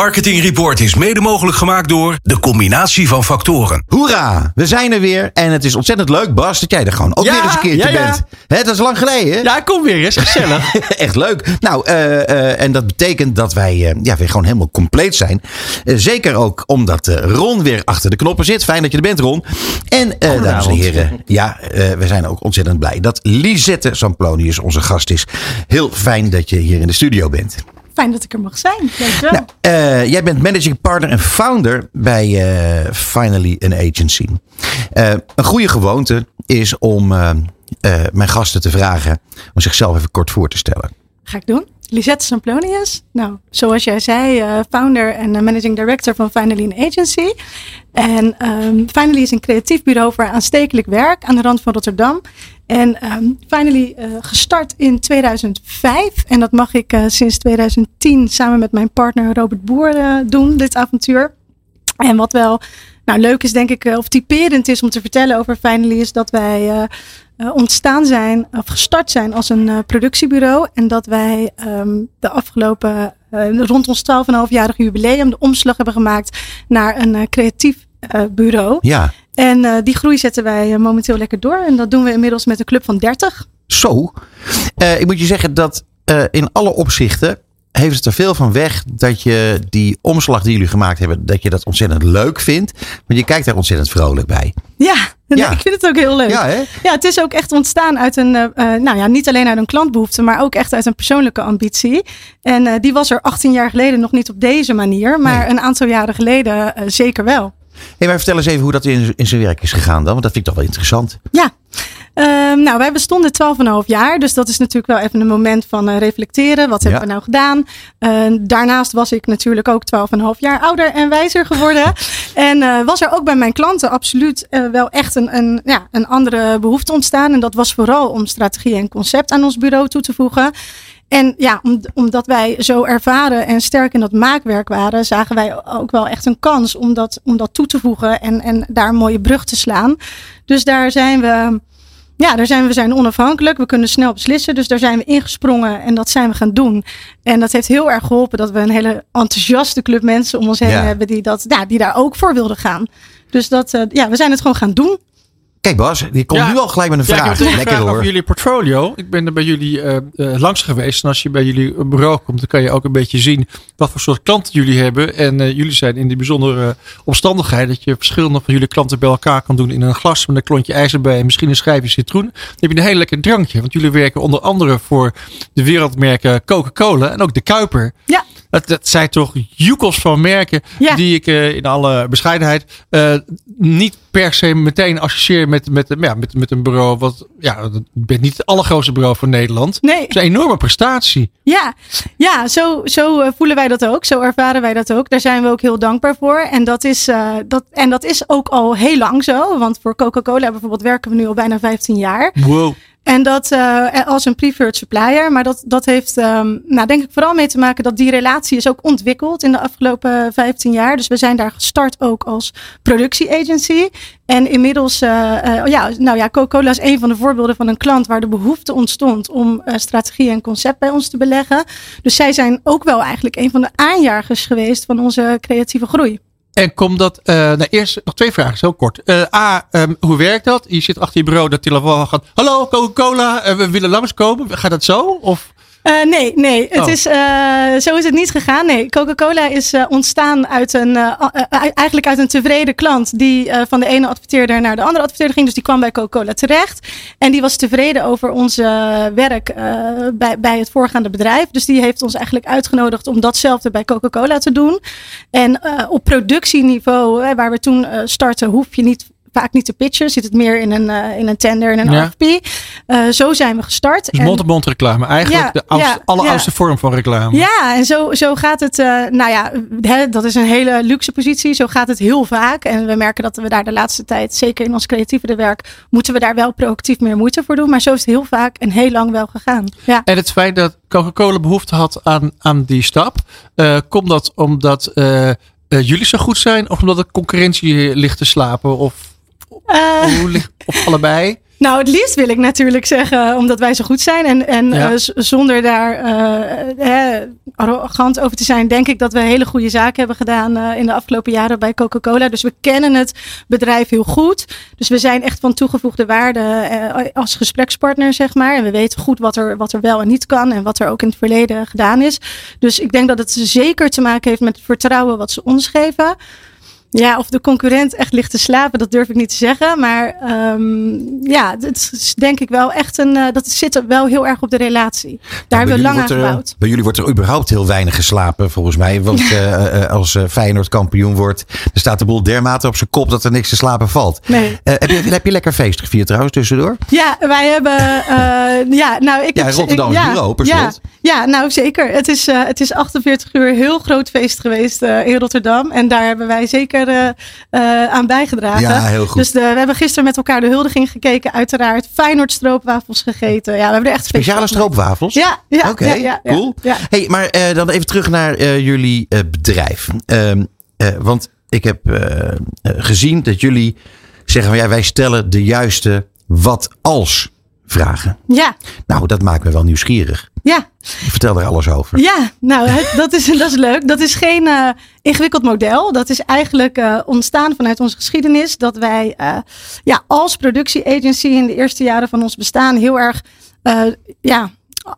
Marketing Report is mede mogelijk gemaakt door de combinatie van factoren. Hoera, we zijn er weer. En het is ontzettend leuk, Bas, dat jij er gewoon ook Ja, weer eens een keertje ja, ja. bent. Hè, dat is lang geleden. Ja, kom weer eens. Gezellig. Echt leuk. Nou, eh, eh, en dat betekent dat wij eh, ja, weer gewoon helemaal compleet zijn. Zeker ook omdat Ron weer achter de knoppen zit. Fijn dat je er bent, Ron. En, eh, dames en heren, ja, eh, we zijn ook ontzettend blij dat Lisette Samplonius onze gast is. Heel fijn dat je hier in de studio bent. Fijn dat ik er mag zijn. Dankjewel. Nou, eh, jij bent managing partner en founder bij eh, Finally an Agency. Eh, een goede gewoonte is om mijn gasten te vragen om zichzelf even kort voor te stellen. Ga ik doen. Lisette Samplonius. Nou, zoals jij zei, eh, founder en eh, managing director van Finally an Agency. En ehm, Finally is een creatief bureau voor aanstekelijk werk aan de rand van Rotterdam. En ehm, Finally eh, gestart in 2005. En dat mag ik sinds 2010 samen met mijn partner Robert Boer doen, dit avontuur. En wat wel nou, leuk is, denk ik, of typerend is om te vertellen over Finally, is dat wij ontstaan zijn, of gestart zijn als een eh, productiebureau. En dat wij ehm, de afgelopen, eh, rond ons 12,5-jarig jubileum, de omslag hebben gemaakt naar een eh, creatief eh, bureau. Ja, En eh, die groei zetten wij eh, momenteel lekker door. En dat doen we inmiddels met een club van 30. zo. Eh, ik moet je zeggen dat eh, in alle opzichten heeft het er veel van weg dat je die omslag die jullie gemaakt hebben, dat je dat ontzettend leuk vindt. Want je kijkt daar ontzettend vrolijk bij. Ja, Ja. ik vind het ook heel leuk. Ja, hè? Ja, het is ook echt ontstaan uit een, eh, eh, nou ja, niet alleen uit een klantbehoefte, maar ook echt uit een persoonlijke ambitie. En eh, die was er 18 jaar geleden nog niet op deze manier, maar Nee. een aantal jaren geleden zeker wel. Hey, maar vertel eens even hoe dat in, in zijn werk is gegaan dan, want dat vind ik toch wel interessant. Ja. Ehm, nou, wij bestonden 12,5 jaar. Dus dat is natuurlijk wel even een moment van eh, reflecteren. Wat hebben Ja. we nou gedaan? Eh, daarnaast was ik natuurlijk ook 12,5 jaar ouder en wijzer geworden. en eh, was er ook bij mijn klanten absoluut eh, wel echt een, een, ja, een andere behoefte ontstaan. En dat was vooral om strategie en concept aan ons bureau toe te voegen. En ja, om, omdat wij zo ervaren en sterk in dat maakwerk waren, zagen wij ook wel echt een kans om dat, om dat toe te voegen en, en daar een mooie brug te slaan. Dus daar zijn we, ja, daar zijn we zijn onafhankelijk. We kunnen snel beslissen. Dus daar zijn we ingesprongen en dat zijn we gaan doen. En dat heeft heel erg geholpen dat we een hele enthousiaste club mensen om ons heen Ja. hebben die, dat, ja, die daar ook voor wilden gaan. Dus dat, eh, ja, we zijn het gewoon gaan doen. Kijk Bas, die komt Ja. nu al gelijk met een Ja, ik vraag. een Lekker vraag hoor. over jullie portfolio. Ik ben er bij jullie eh, eh, langs geweest. En als je bij jullie bureau komt, dan kan je ook een beetje zien wat voor soort klanten jullie hebben. En eh, jullie zijn in die bijzondere omstandigheid dat je verschillende van jullie klanten bij elkaar kan doen in een glas met een klontje ijzer bij en misschien een schijfje citroen. Dan heb je een heel lekker drankje. Want jullie werken onder andere voor de wereldmerken Coca-Cola en ook de Kuiper. Ja. Dat, dat zijn toch joekels van merken Ja. die ik eh, in alle bescheidenheid eh, niet per se meteen associeer met, met, ja, met, met een bureau. Wat, ja, ik ben niet het allergrootste bureau van Nederland. Nee. Het is een enorme prestatie. Ja, ja zo, zo eh, voelen wij dat ook. Zo ervaren wij dat ook. Daar zijn we ook heel dankbaar voor. En dat is, dat, en dat is ook al heel lang zo. Want voor Coca-Cola bijvoorbeeld werken we nu al bijna 15 jaar. Wow. En dat eh, als een preferred supplier. Maar dat, dat heeft, ehm, nou, denk ik, vooral mee te maken dat die relatie is ook ontwikkeld in de afgelopen 15 jaar. Dus we zijn daar gestart ook als productieagency. En inmiddels, eh, ja, nou ja, Coca-Cola is een van de voorbeelden van een klant waar de behoefte ontstond om strategie en concept bij ons te beleggen. Dus zij zijn ook wel eigenlijk een van de aanjagers geweest van onze creatieve groei. En komt dat, eh nou eerst nog twee vragen, heel kort. Eh, A, ehm, hoe werkt dat? Je zit achter je bureau, dat telefoon gaat. Hallo Coca-Cola, eh, we willen langskomen. Gaat dat zo? Of Eh, nee, nee. Het Oh. is, eh, zo is het niet gegaan. Nee, Coca-Cola is eh, ontstaan uit een, eigenlijk uit een tevreden klant die van de ene adverteerder naar de andere adverteerder ging. Dus die kwam bij Coca-Cola terecht. En die was tevreden over ons werk bij, bij het voorgaande bedrijf. Dus die heeft ons eigenlijk uitgenodigd om datzelfde bij Coca-Cola te doen. En op productieniveau, waar we toen starten, hoef je niet vaak niet te pitchen. Zit het meer in een, eh, in een tender, in een Ja. RFP. Eh, zo zijn we gestart. dus En- mond-op-mond reclame. Eigenlijk Ja, de ja, alleroudste vorm van reclame. Ja, en zo, zo gaat het. eh, nou ja, hè, dat is een hele luxe positie. Zo gaat het heel vaak. En we merken dat we daar de laatste tijd, zeker in ons creatieve werk, moeten we daar wel proactief meer moeite voor doen. Maar zo is het heel vaak en heel lang wel gegaan. Ja. En het feit dat Coca-Cola behoefte had aan, aan die stap, komt dat omdat jullie zo goed zijn of omdat de concurrentie ligt te slapen? Of, Eh, hoe ligt, of allebei? Nou, het liefst wil ik natuurlijk zeggen, omdat wij zo goed zijn. En, en Ja. eh, zonder daar eh, hè, arrogant over te zijn, denk ik dat we hele goede zaken hebben gedaan eh, in de afgelopen jaren bij Coca-Cola. Dus we kennen het bedrijf heel goed. Dus we zijn echt van toegevoegde waarde eh, als gesprekspartner, zeg maar. En we weten goed wat er, wat er wel en niet kan en wat er ook in het verleden gedaan is. Dus ik denk dat het zeker te maken heeft met het vertrouwen wat ze ons geven. Ja, of de concurrent echt ligt te slapen, dat durf ik niet te zeggen. Maar ehm, ja, het is denk ik wel echt een. eh, dat zit wel heel erg op de relatie. Daar hebben we lang aan er, gebouwd. bij jullie wordt er überhaupt heel weinig geslapen, volgens mij. Want eh, eh, als eh, Feyenoord kampioen wordt, dan staat de boel dermate op zijn kop dat er niks te slapen valt. Nee. Eh, heb, je, heb je lekker feest gevierd trouwens tussendoor? Ja, wij hebben. eh, ja, nou, ik Ja, heb- Rotterdams ik- bureau, per ja, slot. ja, nou zeker. Het is, eh, het is 48 uur heel groot feest geweest eh, in Rotterdam. En daar hebben wij zeker eh, eh, aan bijgedragen. Ja, heel goed. Dus de, we hebben gisteren met elkaar de huldiging gekeken, uiteraard. Feyenoord stroopwafels gegeten. Ja, we hebben er echt Speciale stroopwafels? Ja, ja, Oké, ja, ja, ja, cool. Hey, maar eh, dan even terug naar jullie bedrijf. Ehm, eh, want ik heb gezien dat jullie zeggen, van, ja, wij stellen de juiste wat als vragen. Ja, Nou, dat maakt me wel nieuwsgierig. Ja. Vertel er alles over. Ja, nou, het- dat, is, dat is leuk. Dat is geen eh, ingewikkeld model. Dat is eigenlijk eh, ontstaan vanuit onze geschiedenis. Dat wij eh, ja, als productieagency in de eerste jaren van ons bestaan heel erg ja,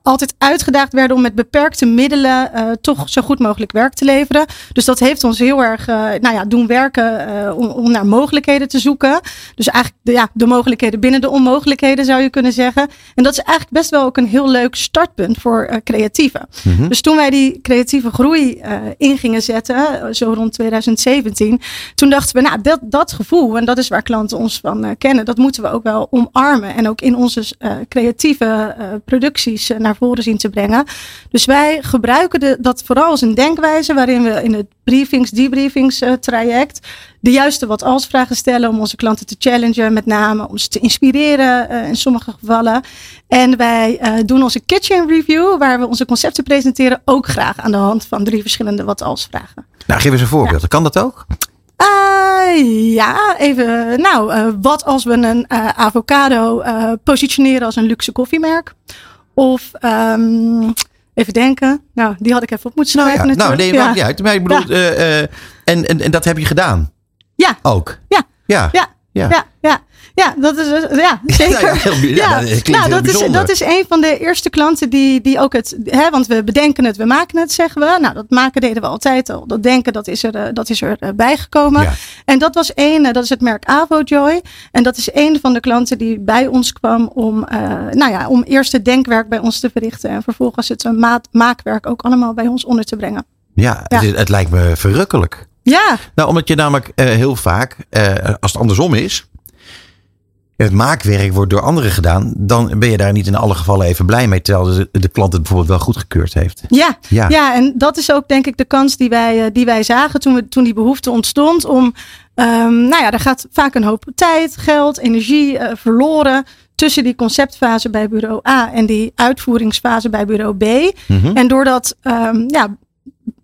altijd uitgedaagd werden om met beperkte middelen eh, toch zo goed mogelijk werk te leveren. Dus dat heeft ons heel erg eh, nou ja, doen werken eh, om, om naar mogelijkheden te zoeken. Dus eigenlijk de, ja, de mogelijkheden binnen de onmogelijkheden zou je kunnen zeggen. En dat is eigenlijk best wel ook een heel leuk startpunt voor creatieven. Mhm. Dus toen wij die creatieve groei in gingen zetten, zo rond 2017, toen dachten we, nou, dat, dat gevoel, en dat is waar klanten ons van kennen, dat moeten we ook wel omarmen. En ook in onze creatieve producties naar voren zien te brengen. Dus wij gebruiken de, dat vooral als een denkwijze waarin we in het briefings, debriefings eh, traject de juiste wat als vragen stellen om onze klanten te challengen, met name om ze te inspireren eh, in sommige gevallen. En wij eh, doen onze kitchen review, waar we onze concepten presenteren, ook graag aan de hand van drie verschillende wat als vragen. Nou, geef eens een voorbeeld. Kan dat ook? Eh, ja, even. Nou, wat als we een avocado positioneren als een luxe koffiemerk? Of ehm, even denken. Nou, die had ik even op moeten Nou, schrijven. ja, nou nee, maakt niet uit. Maar ik bedoel, eh, en, en, en dat heb je gedaan? Ja. Ook? Ja. Ja. Ja, Ja. ja, ja, ja, dat is ja, zeker. Ja, heel ja, dat nou, dat, is, dat is een van de eerste klanten die, die ook het, hè, want we bedenken het, we maken het, zeggen we. Nou, dat maken deden we altijd al. Dat denken, dat is er, eh, dat is er eh, bijgekomen. En dat was één, eh, dat is het merk AvoJoy. En dat is een van de klanten die bij ons kwam om, nou ja, om eerst het denkwerk bij ons te verrichten. En vervolgens het maat, maakwerk ook allemaal bij ons onder te brengen. Ja, Ja. Het, is- het lijkt me verrukkelijk. Ja, Nou, omdat je namelijk eh, heel vaak, eh, als het andersom is, het maakwerk wordt door anderen gedaan, dan ben je daar niet in alle gevallen even blij mee, terwijl de, de klant het bijvoorbeeld wel goedgekeurd heeft. Ja, Ja. ja. en dat is ook denk ik de kans die wij, eh, die wij zagen toen, we, toen die behoefte ontstond om, ehm, nou ja, er gaat vaak een hoop tijd, geld, energie verloren tussen die conceptfase bij bureau A en die uitvoeringsfase bij bureau B. Mhm. En door dat ehm, ja,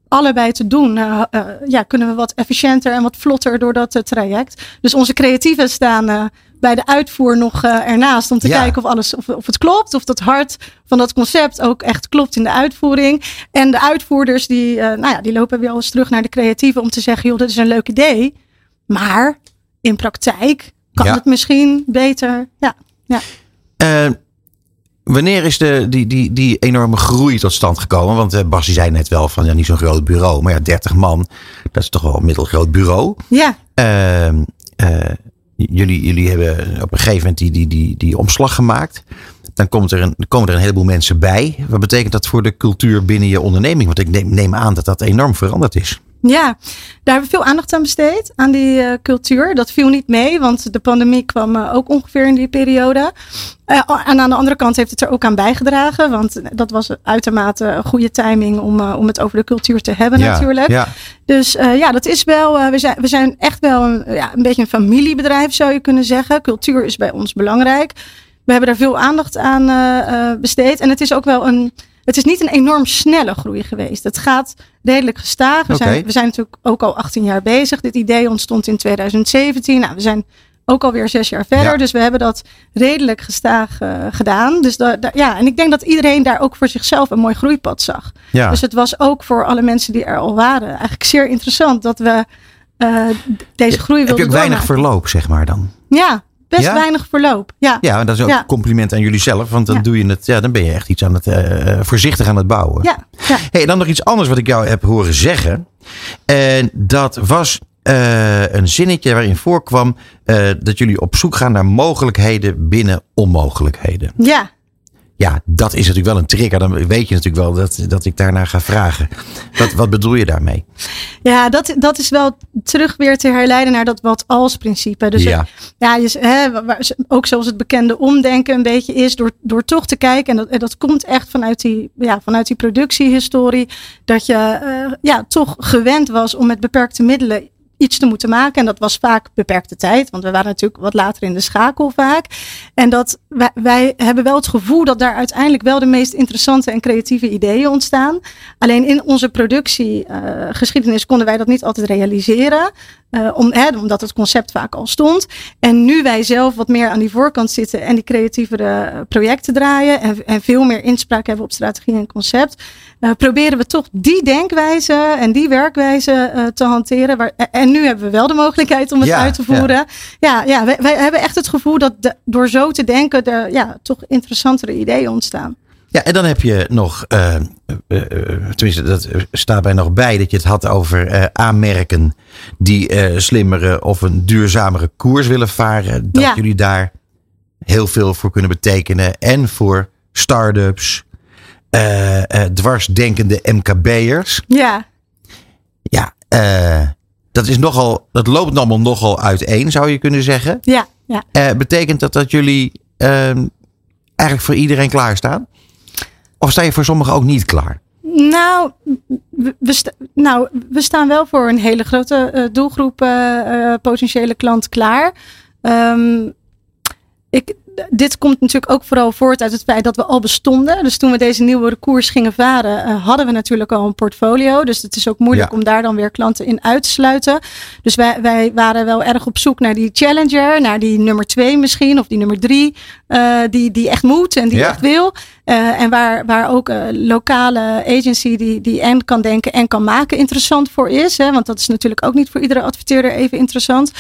allebei te doen, eh, eh, ja, kunnen we wat efficiënter en wat vlotter door dat eh, traject. Dus onze creatieven staan bij de uitvoer nog ernaast om te Ja. kijken of alles of, of het klopt, of dat hart van dat concept ook echt klopt in de uitvoering. En de uitvoerders die, nou ja, die lopen weer eens terug naar de creatieven om te zeggen, joh, dit is een leuk idee, maar in praktijk kan Ja. het misschien beter. Ja, ja. Wanneer is de, die, die, die enorme groei tot stand gekomen? Want eh Bas die zei net wel van ja, niet zo'n groot bureau, maar ja, 30 man, dat is toch wel een middelgroot bureau. ja. Ehm, eh, jullie, jullie hebben op een gegeven moment die, die, die, die omslag gemaakt. Dan komt er een, komen er een heleboel mensen bij. Wat betekent dat voor de cultuur binnen je onderneming? Want ik neem, neem aan dat dat enorm veranderd is. Ja, daar hebben we veel aandacht aan besteed, aan die eh, cultuur. Dat viel niet mee, want de pandemie kwam eh, ook ongeveer in die periode. Eh, en aan de andere kant heeft het er ook aan bijgedragen, want dat was uitermate een goede timing om, om het over de cultuur te hebben natuurlijk. Ja. Dus ja, dat is wel, we, zijn, we zijn echt wel een, ja, een beetje een familiebedrijf zou je kunnen zeggen. Cultuur is bij ons belangrijk. We hebben daar veel aandacht aan besteed. En het is ook wel een, het is niet een enorm snelle groei geweest. Het gaat redelijk gestaag. We, zijn, we zijn natuurlijk ook al 18 jaar bezig. Dit idee ontstond in 2017. Nou, we zijn ook alweer zes jaar verder. Ja. Dus we hebben dat redelijk gestaag eh, gedaan. Dus da- da- ja, en ik denk dat iedereen daar ook voor zichzelf een mooi groeipad zag. Ja. Dus het was ook voor alle mensen die er al waren eigenlijk zeer interessant dat we eh, deze groei Heb je wilden ook weinig verloop, zeg maar dan? Ja, best Ja? weinig verloop. Ja. Ja, en dat is ook een compliment aan jullie zelf. Want dan, Ja. doe je het, ja, dan ben je echt iets aan het, eh, voorzichtig aan het bouwen. Ja, ja. Hey, dan nog iets anders wat ik jou heb horen zeggen. En dat was eh, een zinnetje waarin voorkwam eh, dat jullie op zoek gaan naar mogelijkheden binnen onmogelijkheden. ja. Ja, dat is natuurlijk wel een trigger. Dan weet je natuurlijk wel dat, dat ik daarnaar ga vragen. Wat, wat bedoel je daarmee? Ja, dat, dat is wel terug weer te herleiden naar dat wat als principe. Dus Ja. ja, ja je, hè, ook zoals het bekende omdenken een beetje is, door, door toch te kijken. En dat, en dat komt echt vanuit die, ja, vanuit die productiehistorie. Dat je eh, ja, toch gewend was om met beperkte middelen iets te moeten maken. En dat was vaak beperkte tijd, want we waren natuurlijk wat later in de schakel vaak. En dat wij, hebben wel het gevoel dat daar uiteindelijk wel de meest interessante en creatieve ideeën ontstaan. Alleen in onze productiegeschiedenis konden wij dat niet altijd realiseren. Eh, om, hè, omdat het concept vaak al stond. En nu wij zelf wat meer aan die voorkant zitten en die creatievere projecten draaien. En, en veel meer inspraak hebben op strategie en concept. eh, proberen we toch die denkwijze en die werkwijze eh, te hanteren. Waar, en nu hebben we wel de mogelijkheid om het Ja, uit te voeren. Ja, ja, wij, wij hebben echt het gevoel dat de- door zo te denken er ja, toch interessantere ideeën ontstaan. Ja, en dan heb je nog, eh, tenminste, dat staat bij nog bij, dat je het had over aanmerken die slimmere of een duurzamere koers willen varen. Dat Ja. jullie daar heel veel voor kunnen betekenen. En voor start-ups, dwarsdenkende MKB'ers. Ja, Ja, dat is nogal, dat loopt allemaal nogal uiteen, zou je kunnen zeggen. ja, ja. Betekent dat dat jullie ehm, eigenlijk voor iedereen klaarstaan? Of sta je voor sommigen ook niet klaar? Nou we, nou, we staan wel voor een hele grote eh, doelgroep eh, eh, potentiële klant klaar. Ehm, ik, dit komt natuurlijk ook vooral voort uit het feit dat we al bestonden. Dus toen we deze nieuwe koers gingen varen, eh, hadden we natuurlijk al een portfolio. Dus het is ook moeilijk Ja. om daar dan weer klanten in uit te sluiten. Dus wij, wij waren wel erg op zoek naar die challenger, naar die nummer twee misschien, of die nummer drie, eh, die, die echt moet en die Ja. echt wil. Eh, en waar, waar ook een lokale agency die, die en kan denken en kan maken interessant voor is. Hè? Want dat is natuurlijk ook niet voor iedere adverteerder even interessant.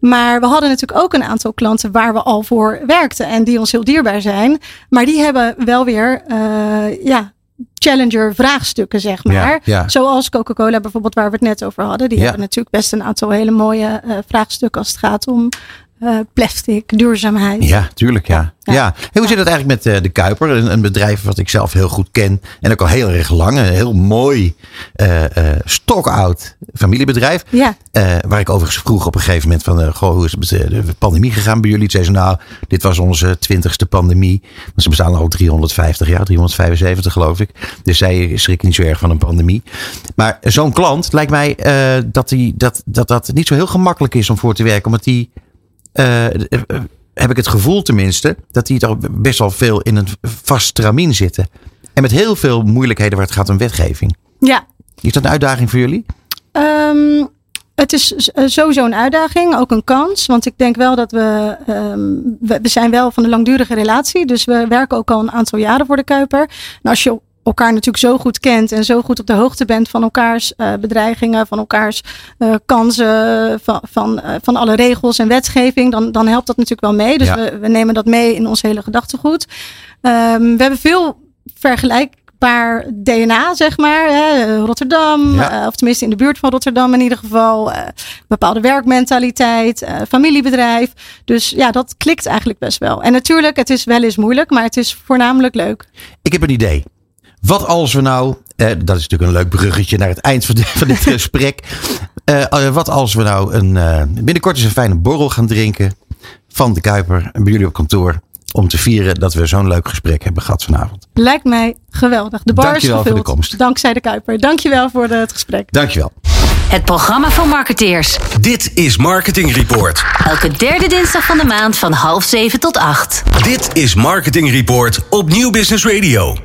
Maar we hadden natuurlijk ook een aantal klanten waar we al voor werkten. En die ons heel dierbaar zijn. Maar die hebben wel weer eh, ja, challenger vraagstukken, zeg maar. Ja, ja. Zoals Coca-Cola bijvoorbeeld, waar we het net over hadden. Die Ja. hebben natuurlijk best een aantal hele mooie eh, vraagstukken als het gaat om eh, plastic, duurzaamheid. Ja, tuurlijk, ja. ja. Ja. Hey, hoe zit het eigenlijk met eh, De Kuiper? Een, een bedrijf wat ik zelf heel goed ken. En ook al heel erg lang. Een heel mooi, eh stokoud familiebedrijf. Ja. Waar ik overigens vroeg op een gegeven moment van... goh, hoe is het met de pandemie gegaan bij jullie? Toen zei ze, nou, dit was onze twintigste pandemie. Ze bestaan al 350 jaar, 375 geloof ik. Dus zij schrikken niet zo erg van een pandemie. Maar zo'n klant lijkt mij dat, die, dat, dat dat niet zo heel gemakkelijk is om voor te werken. Omdat die heb ik het gevoel tenminste, dat die toch best wel veel in een vast stramien zitten. En met heel veel moeilijkheden waar het gaat om wetgeving. ja. Is dat een uitdaging voor jullie? Ehm, het is eh, sowieso een uitdaging, ook een kans. Want ik denk wel dat we, ehm, we, we zijn wel van een langdurige relatie. Dus we werken ook al een aantal jaren voor de Kuiper. En als je elkaar natuurlijk zo goed kent en zo goed op de hoogte bent van elkaars eh, bedreigingen, van elkaars eh, kansen, van, van, eh, van alle regels en wetgeving, dan, dan helpt dat natuurlijk wel mee. Dus Ja. we, we nemen dat mee in ons hele gedachtegoed. Ehm, we hebben veel vergelijkbaar DNA, zeg maar. Hè? Rotterdam, Ja. of tenminste in de buurt van Rotterdam in ieder geval. bepaalde werkmentaliteit, familiebedrijf. Dus ja, dat klikt eigenlijk best wel. En natuurlijk, het is wel eens moeilijk, maar het is voornamelijk leuk. Ik heb een idee. Wat als we nou, eh, dat is natuurlijk een leuk bruggetje naar het eind van, dit- van dit gesprek. Eh, eh, wat als we nou een, eh, binnenkort eens een fijne borrel gaan drinken van de Kuiper en bij jullie op kantoor. Om te vieren dat we zo'n leuk gesprek hebben gehad vanavond. Lijkt mij geweldig. De bar Dankjewel is voor de gevuld. komst. Dankzij de Kuiper. Dankjewel voor de- het gesprek. Dankjewel. Het programma voor marketeers. Dit is Marketing Report. Elke derde dinsdag van de maand van half zeven tot acht. Dit is Marketing Report op Nieuw Business Radio.